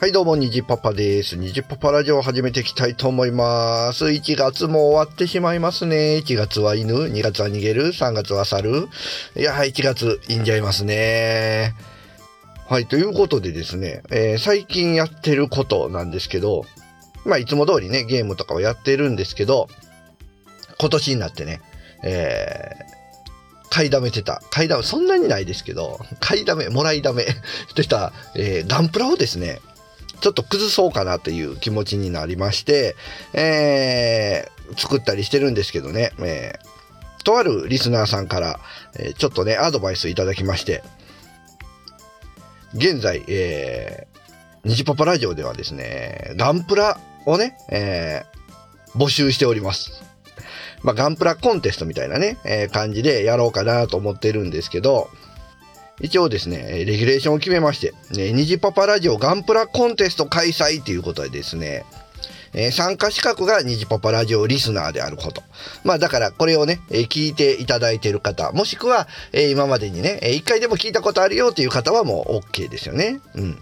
はい、どうも、にじパパです。にじパパラジオを始めていきたいと思います。1月も終わってしまいますね。1月は犬、2月は逃げる、3月は猿。いや、1月、いんじゃいますね。はい、ということでですね、えー最近やってることなんですけど、まあ、いつも通りね、ゲームとかをやってるんですけど、今年になってね、えー買いだめてた。買いだめ、そんなにないですけど、買いだめ、もらいだめ してた、えーガンプラをですね、ちょっと崩そうかなという気持ちになりまして、えー作ったりしてるんですけどね、えーとあるリスナーさんから、えーちょっとね、アドバイスいただきまして、現在、えー、ニジパパラジオではですね、ガンプラをね、えー募集しております。まあ、ガンプラコンテストみたいなね、えー感じでやろうかなと思ってるんですけど、一応ですね、レギュレーションを決めまして、ね、虹パパラジオガンプラコンテスト開催ということでですね、えー参加資格が虹パパラジオリスナーであること。まあだからこれをね、えー聞いていただいている方、もしくは、えー今までにね、えー一回でも聞いたことあるよという方はもう OK ですよね。うん。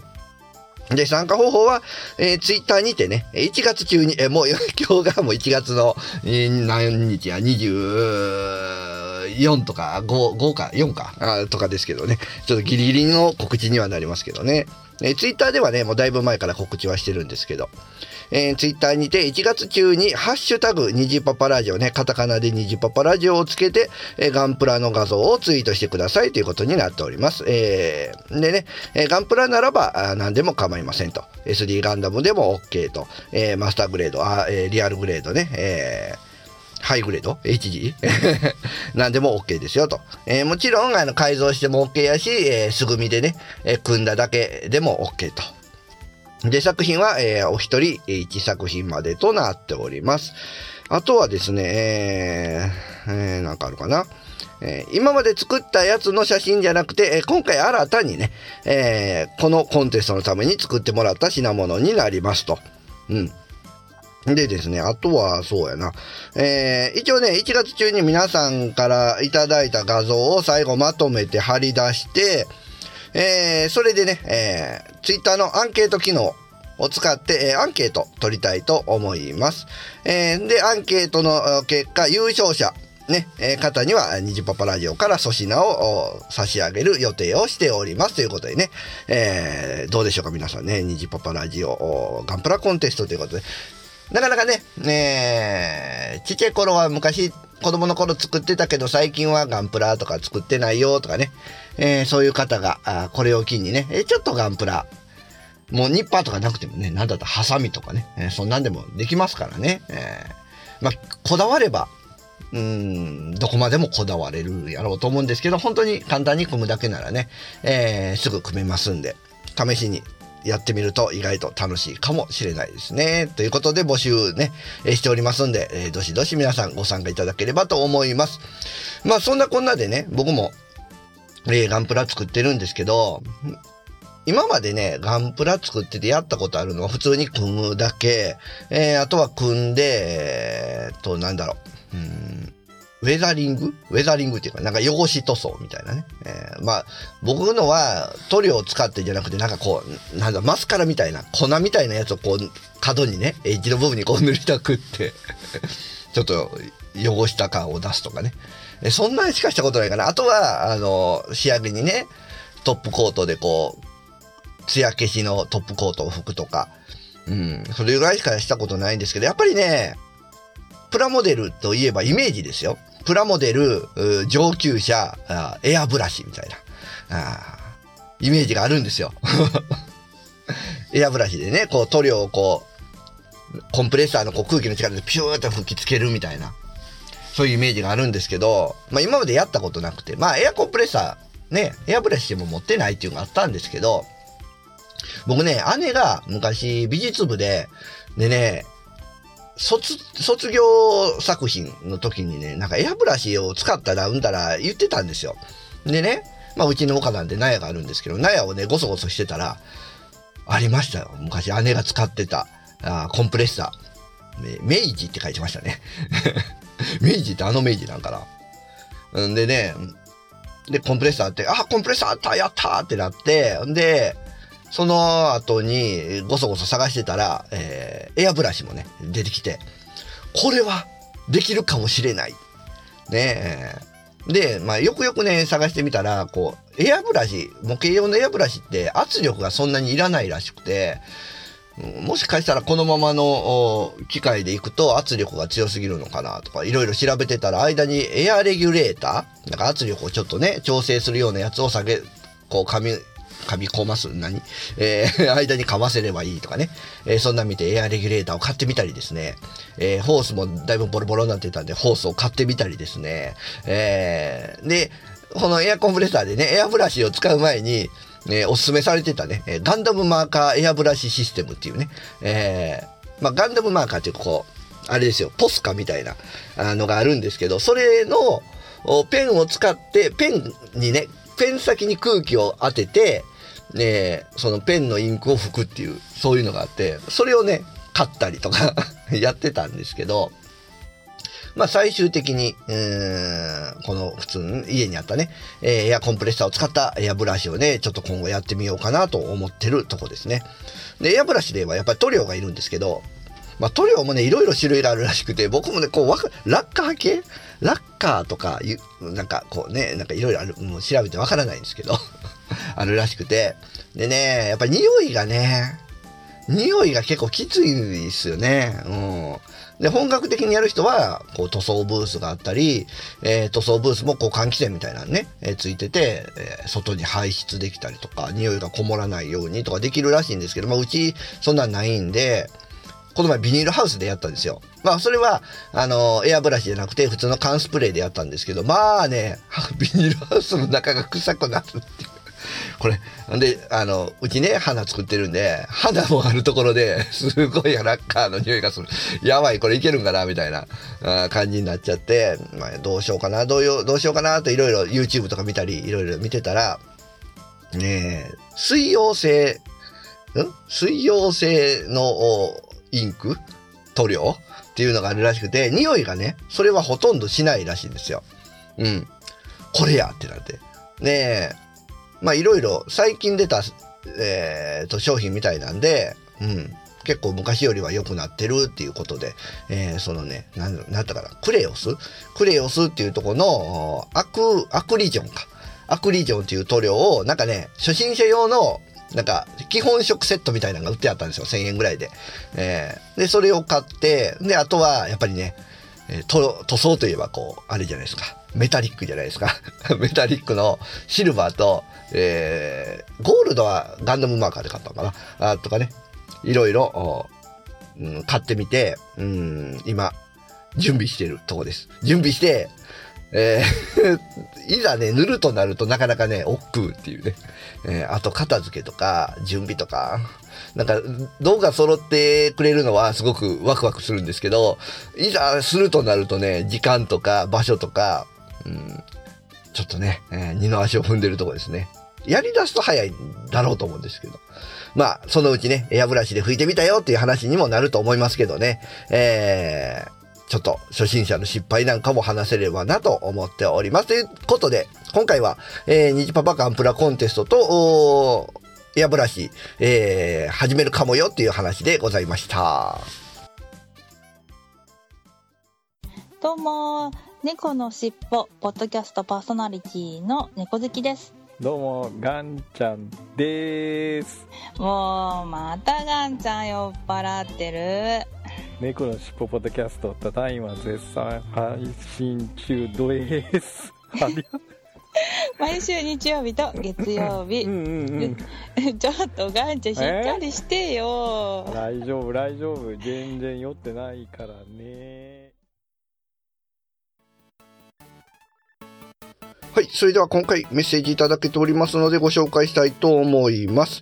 で、参加方法は、えー、ツイッターにてね、1月中に、えーもう 今日がもう1月の、えー何日や、24とか5、5か、4か、あとかですけどね、ちょっとギリギリの告知にはなりますけどね。えー、ツイッターではね、もうだいぶ前から告知はしてるんですけど、えー、ツイッターにて1月中にハッシュタグニジパパラジオね、カタカナでニジパパラジオをつけて、えーガンプラの画像をツイートしてくださいということになっております。えーでね、えーガンプラならばあ何でも構いませんと。SD ガンダムでも OK と。えーマスターグレード、あえーリアルグレードね、えーハイグレード ?HG? 何でも OK ですよと。えーもちろんあの改造しても OK やし、えー素組みでね、えー組んだだけでも OK と。で、作品は、えーお一人1作品までとなっております。あとはですね、えーえーなんかあるかな。えー今まで作ったやつの写真じゃなくて、え今回新たにね、えこのコンテストのために作ってもらった品物になりますと。うん。でですね、あとはそうやな。えー一応ね、1月中に皆さんからいただいた画像を最後まとめて貼り出して、えーそれでね、えー、ツイッターのアンケート機能を使って、えーアンケート取りたいと思います。えーで、アンケートの結果、優勝者、ね、えー方には、ニジパパラジオから粗品を差し上げる予定をしておりますということでね、えーどうでしょうか皆さんね、ニジパパラジオガンプラコンテストということで、なかなかね、ねちっちゃい頃は昔、子供の頃作ってたけど、最近はガンプラとか作ってないよとかね、えーそういう方が、あこれを機にね、えーちょっとガンプラ、もうニッパーとかなくてもね、なんだったらハサミとかね、えーそんなんでもできますからね。えーまあ、こだわれば、うん、どこまでもこだわれるやろうと思うんですけど、本当に簡単に組むだけならね、えーすぐ組めますんで、試しにやってみると意外と楽しいかもしれないですね。ということで募集ね、えしておりますんで、えーどしどし皆さんご参加いただければと思います。まあそんなこんなでね、僕も、えーガンプラ作ってるんですけど、今までね、ガンプラ作っててやったことあるのは普通に組むだけ、えーあとは組んで、えーっと、なんだろう、うんウェザリング？ウェザリングっていうか、なんか汚し塗装みたいなね。えーまあ、僕のは塗料を使ってじゃなくて、なんかこう、なんだ、マスカラみたいな、粉みたいなやつをこう、角にね、エッジの部分にこう塗りたくって、ちょっと汚した感を出すとかね。そんなんしかしたことないかな。あとは、あの、仕上げにね、トップコートでこう、艶消しのトップコートを拭くとか、うん、それぐらいしかしたことないんですけど、やっぱりね、プラモデルといえばイメージですよ。プラモデル、上級者、エアブラシみたいな、イメージがあるんですよ。エアブラシでね、こう塗料をこう、コンプレッサーのこう空気の力でピューって吹きつけるみたいな、そういうイメージがあるんですけど、まあ今までやったことなくて、まあエアコンプレッサー、ね、エアブラシでも持ってないっていうのがあったんですけど、僕ね、姉が昔美術部で、でね、卒、卒業作品の時にね、なんかエアブラシを使ったらうんだら言ってたんですよ。でね、まあうちの岡なんで納屋があるんですけど、納屋をね、ごそごそしてたら、ありましたよ。昔姉が使ってた、あコンプレッサー。ね明治って書いてましたね。明治ってあの明治なんかな。んでね、で、コンプレッサーって、あ、コンプレッサーあった、やったってなって、んで、その後にごそごそ探してたら、えー、エアブラシもね出てきてこれはできるかもしれない。ねえで、まあ、よくよくね探してみたらこうエアブラシ模型用のエアブラシって圧力がそんなにいらないらしくてもしかしたらこのままの機械でいくと圧力が強すぎるのかなとかいろいろ調べてたら間にエアレギュレーターなんか圧力をちょっとね調整するようなやつを下げこう紙噛み込ます？何？えー、間にかませればいいとかね。えー、そんな見てエアレギュレーターを買ってみたりですね。えー、ホースもだいぶボロボロになってたんで、ホースを買ってみたりですね。えー、で、このエアコンプレッサーでね、エアブラシを使う前に、えー、おすすめされてたね、えガンダムマーカーエアブラシシステムっていうね、えー、まあ、ガンダムマーカーっていうこう、あれですよ、ポスカみたいなのがあるんですけど、それのペンを使って、ペンにね、ペン先に空気を当てて、ね、そのペンのインクを吹くっていう、そういうのがあって、それをね、買ったりとか やってたんですけど、まあ最終的に、この普通の家にあったね、エアコンプレッサーを使ったエアブラシをね、ちょっと今後やってみようかなと思ってるとこですね。で、エアブラシではやっぱり塗料がいるんですけど、まあ、塗料もね、いろいろ種類があるらしくて、僕もね、こう、ラッカー系ラッカーとか、なんかこうね、なんかいろいろある、もう調べてわからないんですけど、あるらしくて。でね、やっぱり匂いがね、匂いが結構きついですよね。うん。で、本格的にやる人は、こう塗装ブースがあったり、えー、塗装ブースもこう換気扇みたいなのね、えー、ついてて、えー、外に排出できたりとか、匂いがこもらないようにとかできるらしいんですけど、まあ、うちそんなんないんで、この前ビニールハウスでやったんですよ。まあそれは、あの、エアブラシじゃなくて普通の缶スプレーでやったんですけど、まあね、ビニールハウスの中が臭くなるっていう。これ、で、あの、うちね、花作ってるんで、花もあるところで すごいラッカーの匂いがする。やばい、これいけるんかなみたいな感じになっちゃって、まあ、どうしようかな、どうどうしようかなといろいろ YouTube とか見たり、いろいろ見てたら、ねえ水溶性、ん？水溶性のインク塗料っていうのがあるらしくて、匂いがね、それはほとんどしないらしいんですよ。うん。これやってなって。ねえ、まあいろいろ最近出た、えー、と商品みたいなんで、うん。結構昔よりは良くなってるっていうことで、えー、そのね、なん、なんだったかな、クレオス？クレオスっていうとこのアク、アクリジョンか。アクリジョンっていう塗料を、なんかね、初心者用のなんか、基本食セットみたいなのが売ってあったんですよ。1000円ぐらいで。えー、で、それを買って、で、あとは、やっぱりね、えー、塗装といえば、こう、あれじゃないですか。メタリックじゃないですか。メタリックのシルバーと、えー、ゴールドはガンダムマーカーで買ったのかな。あとかね、いろいろ、うん、買ってみて、うん、今、準備してるとこです。準備して、えー いざね、塗るとなるとなかなかね、億劫っていうね。えー、あと片付けとか、準備とか、なんか、動画揃ってくれるのはすごくワクワクするんですけど、いざするとなるとね、時間とか場所とか、うん、ちょっとね、えー、二の足を踏んでるとこですね。やり出すと早いだろうと思うんですけど。まあ、そのうちね、エアブラシで拭いてみたよっていう話にもなると思いますけどね。えー、ちょっと初心者の失敗なんかも話せればなと思っております。ということで、今回は、えー、ニジパパカンプラコンテストと、エアブラシ、えー、始めるかもよっていう話でございました。どうも、猫のしっぽ、ポッドキャストパーソナリティの猫好きです。どうも、ガンちゃんです。もう、またガンちゃん酔っ払ってる。猫のしっぽポッドキャスト、ただいま絶賛配信中です。毎週日曜日と月曜日。うんうんうん、ちょっとガンちゃんしっかりしてよ。大丈夫、大丈夫。全然酔ってないからね。はい。それでは今回メッセージいただけておりますのでご紹介したいと思います。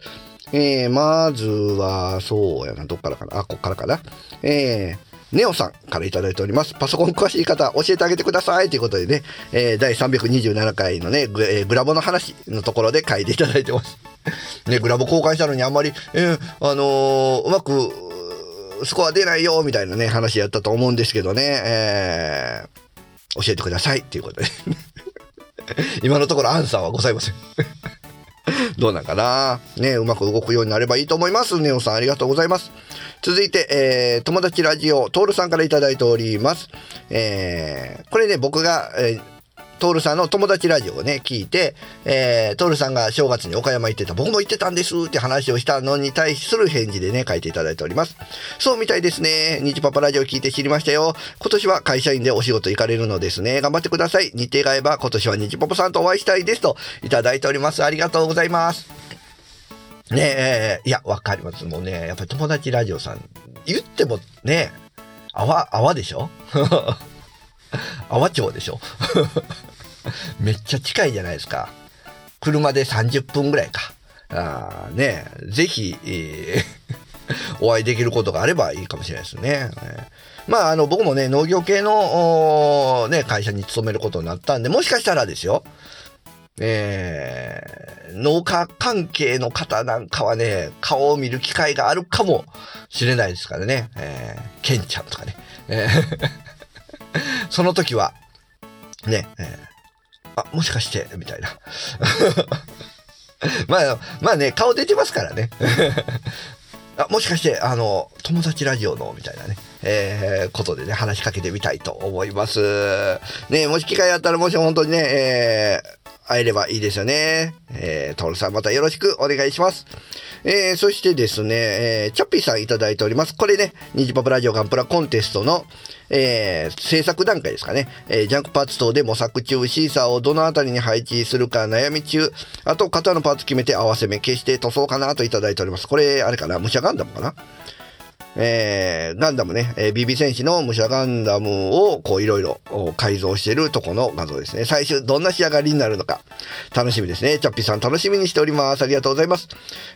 えー、まずは、そうやな、どっからかな、あ、こっからかな？えー、ネオさんから頂いております。パソコン詳しい方、教えてあげてくださいということでね、えー、第327回のねグ、えー、グラボの話のところで書いていただいてます。ね、グラボ公開したのにあんまり、えー、あのー、うまく、スコア出ないよ、みたいなね、話やったと思うんですけどね、えー、教えてくださいっていうことで。今のところアンサーはございません。どうなんかな？ね、うまく動くようになればいいと思います。ネオさんありがとうございます。続いて、えー、友達ラジオ、トールさんからいただいております。えー、これね、僕が、えートールさんの友達ラジオをね、聞いて、えー、トールさんが正月に岡山行ってた、僕も行ってたんですって話をしたのに対する返事でね、書いていただいております。そうみたいですね。日パパラジオ聞いて知りましたよ。今年は会社員でお仕事行かれるのですね。頑張ってください。日程が合えば今年は日パパさんとお会いしたいですといただいております。ありがとうございます。ねえ、いや、わかります。もうね、やっぱり友達ラジオさん、言ってもね、泡、泡でしょ？泡町でしょ？めっちゃ近いじゃないですか。車で30分ぐらいか。あねぜひ、えー、お会いできることがあればいいかもしれないですね。まあ、あの、僕もね、農業系の、ね、会社に勤めることになったんで、もしかしたらですよ、えー、農家関係の方なんかはね、顔を見る機会があるかもしれないですからね。えー、ケンちゃんとかね。えーその時は、ね、えー、あ、もしかして、みたいな。まあ、まあね、顔出てますからね。あもしかして、あの、友達ラジオの、みたいなね、えー、ことでね、話しかけてみたいと思います。ね、もし機会あったら、もし本当にね、え、会えればいいですよね。えー、トールさんまたよろしくお願いします。えー、そしてですね、えー、チャッピーさんいただいております。これね、ニジパプラジオガンプラコンテストの、えー、制作段階ですかね。えー、ジャンクパーツ等で模索中、シーサーをどのあたりに配置するか悩み中、あと型のパーツ決めて合わせ目消して塗装かなといただいております。これ、あれかな？武者ガンダムかな？えー、ガンダムね、えー、BB 戦士の武者ガンダムをこういろいろ改造してるとこの画像ですね。最終どんな仕上がりになるのか楽しみですね。チャッピーさん楽しみにしております。ありがとうございます。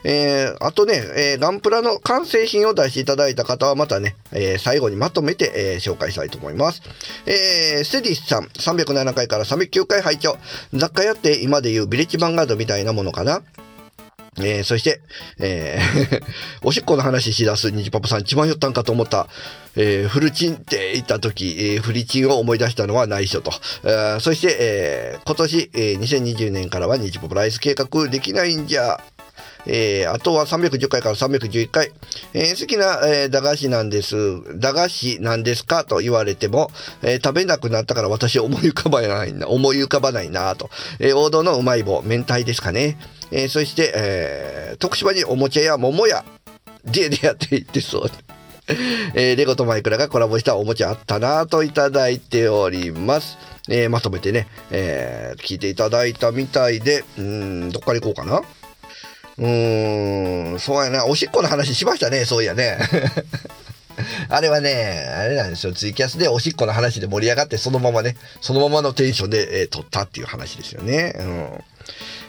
えー、あとね、え、ガンプラの完成品を出していただいた方はまたね、え、最後にまとめて、え、紹介したいと思います。えー、ステディスさん307回から309回拝聴雑貨屋って今で言うビレッジヴァンガードみたいなものかなえー、そして、えー おしっこの話しだすにじパパさん一番酔ったんかと思った、えー、フルチンって言った時、えー、フリチンを思い出したのは内緒と。えー、そして、え、今年、え、2020年からはにじパパライス計画できないんじゃ、えー、あとは310回から311回、えー、好きな、えー、駄菓子なんです。駄菓子なんですか？と言われても、えー、食べなくなったから私思い浮かばないな、思い浮かばないなと。えー、王道のうまい棒、明太ですかね。えー、そして、えー、徳島におもちゃや桃や、ででやっていってそう。えー、レゴとマイクラがコラボしたおもちゃあったなといただいております。えー、まとめてね、えー、聞いていただいたみたいで、うん、どっから行こうかな。うーん、そうやな、おしっこの話しましたね、そういやね。あれはね、あれなんですよ、ツイキャスでおしっこの話で盛り上がって、そのままね、そのままのテンションで、えー、撮ったっていう話ですよね。うん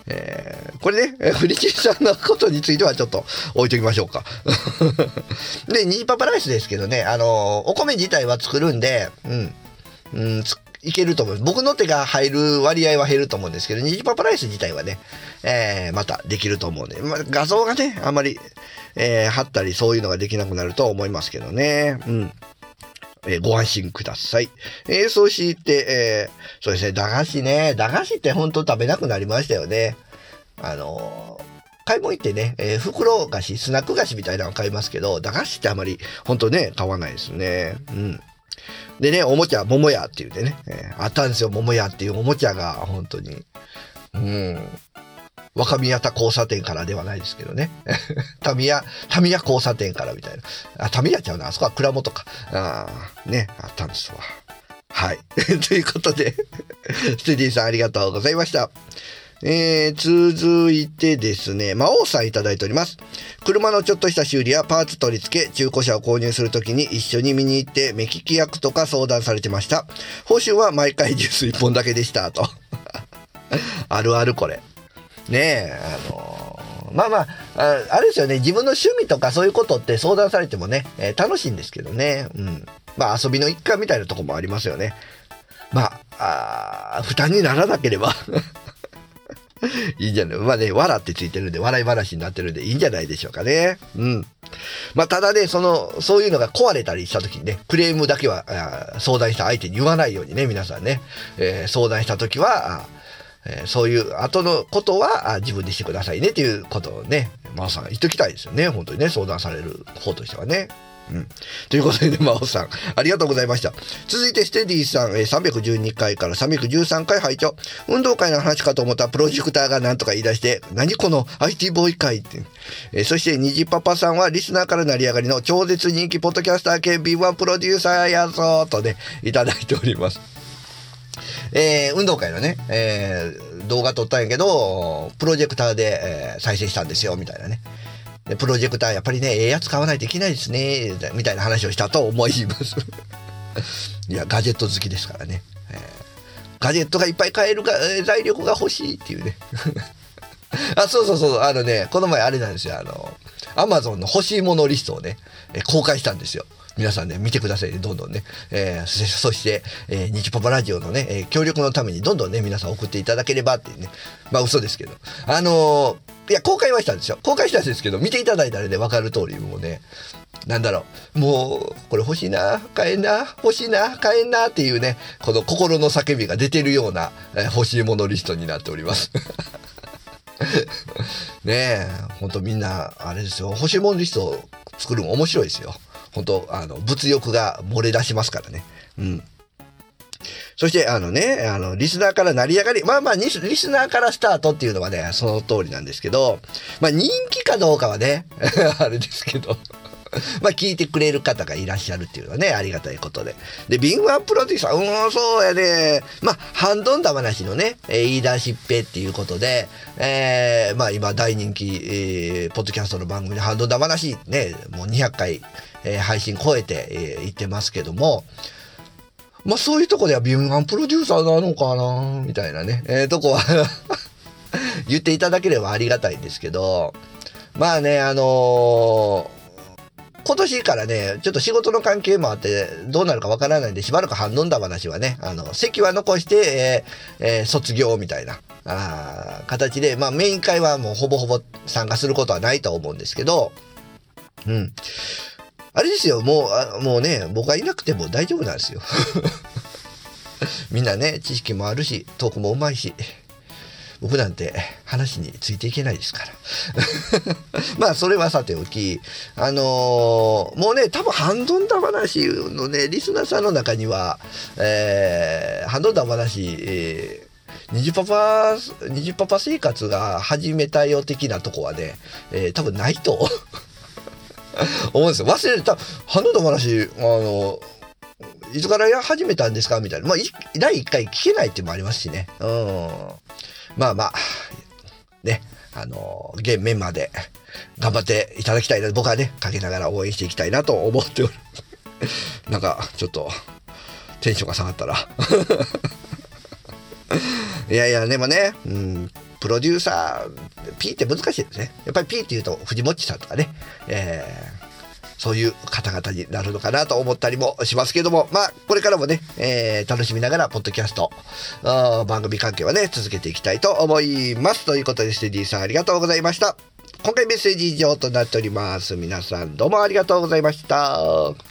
えー、これね、フリチンさんのことについてはちょっと置いときましょうか。で、ニジパパライスですけどね、あのお米自体は作るんで、うん、うん、いけると思う。僕の手が入る割合は減ると思うんですけど、ニジパパライス自体はね、えー、またできると思うんで、まあ、画像がね、あんまり、えー、貼ったりそういうのができなくなると思いますけどね。うん。えー、ご安心ください。えー、そして、えー、そうですね、駄菓子ね。駄菓子って本当食べなくなりましたよね。あの買い物行ってね、えー、袋菓子、スナック菓子みたいなの買いますけど、駄菓子ってあまり本当ね、買わないですね。うん。でね、おもちゃ、桃屋って言うてね、えー、あったんですよ、桃屋っていうおもちゃが、本当に。うん。若宮田交差点からではないですけどね。タミヤ、タミヤ交差点からみたいな。あ、タミヤちゃうな。あそこは蔵元か。あね、あったんですわ。はい。ということで、ステディさんありがとうございました。えー、続いてですね、魔王さんいただいております。車のちょっとした修理やパーツ取り付け、中古車を購入するときに一緒に見に行って目利き役とか相談されてました。報酬は毎回ジュース1本だけでした、と。あるあるこれ。ねえ、あのー、まあまあ、あれですよね、自分の趣味とかそういうことって相談されてもね、えー、楽しいんですけどね。うん。まあ遊びの一環みたいなとこもありますよね。まあ、あ負担にならなければいいんじゃないまあね、笑ってついてるんで、笑い話になってるんでいいんじゃないでしょうかね。うん。まあ、ただね、その、そういうのが壊れたりした時にね、クレームだけは相談した相手に言わないようにね、皆さんね、えー、相談した時は、えー、そういう後のことは自分でしてくださいねっていうことをね、真央さん言っときたいですよね。本当にね、相談される方としてはね。うん、ということでね、真央さん、ありがとうございました。続いて、ステディさん、えー、312回から313回拝聴運動会の話かと思ったプロジェクターが何とか言い出して、何この IT ボーイ会って。えー、そして、虹パパさんはリスナーから成り上がりの超絶人気ポッドキャスター系 B1 プロデューサーやぞとね、いただいております。えー、運動会のね、えー、動画撮ったんやけど、プロジェクターで、えー、再生したんですよ、みたいなね。プロジェクターやっぱりね、ええやつ買わないといけないですね、みたいな話をしたと思います いや、ガジェット好きですからね。えー、ガジェットがいっぱい買えるか、えー、材料が欲しいっていうね。あ、そうそうそう、あのね、この前あれなんですよ、あの、アマゾンの欲しいものリストをね、え公開したんですよ。皆さんね、見てくださいね、どんどんね。えー、そして、えー、日パパラジオのね、え、協力のためにどんどんね、皆さん送っていただければっていうね。まあ嘘ですけど。あのー、いや、公開はしたんですよ。公開したんですけど、見ていただいたらね、わかる通り、もうね、なんだろう、もう、これ欲しいな、買えんな、欲しいな、買えんなっていうね、この心の叫びが出てるような、え、欲しいものリストになっております。ねえ、ほんとみんな、あれですよ、欲しいものリストを作るの面白いですよ。本当あの、物欲が漏れ出しますからね。うん。そして、あのね、あの、リスナーから成り上がり、まあまあ、リスナーからスタートっていうのはね、その通りなんですけど、まあ人気かどうかはね、あれですけど、まあ聞いてくれる方がいらっしゃるっていうのはね、ありがたいことで。で、敏腕プロデューサー、うん、そうやね。まあ、ハンドンダ話のね、えー、言い出しっぺっていうことで、えー、まあ今大人気、えー、ポッドキャストの番組でハンドンダ話ね、もう200回、えー、配信超えて、えー、言ってますけども、まあそういうとこでは敏腕プロデューサーなのかなみたいなね、えー、とこは 言っていただければありがたいんですけど、まあね、あのー今年からね、ちょっと仕事の関係もあって、どうなるかわからないんで、しばらく半飲んだ話はね、あの、席は残して、えーえー、卒業みたいな、あ形で、まあメイン会はもうほぼほぼ参加することはないと思うんですけど、うん。あれですよ、もう、あもうね、僕がいなくても大丈夫なんですよ。みんなね、知識もあるし、トークもうまいし。僕なんて話についていけないですから。まあ、それはさておき、あのー、もうね、多分ハンドンダ話のね、リスナーさんの中には、えー、ハンドンダ話、えー、ニジパパ、ニジパパ生活が始めたよ的なとこはね、えー、多分ないと 思うんですよ。忘れた、ハンドンダ話、あの、いつからや始めたんですか？みたいな。まあ、第1回聞けないっていうのもありますしね。うん。まあまあ、ね、あの、現メンバーで頑張っていただきたいな、僕はね、かけながら応援していきたいなと思っておる。なんか、ちょっと、テンションが下がったら。いやいや、でもね、うん、プロデューサー、P って難しいですね。やっぱり P って言うと、藤もっちさんとかね、えーそういう方々になるのかなと思ったりもしますけども、まあ、これからもね、えー、楽しみながら、ポッドキャスト、番組関係はね、続けていきたいと思います。ということで、ステディさんありがとうございました。今回メッセージ以上となっております。皆さんどうもありがとうございました。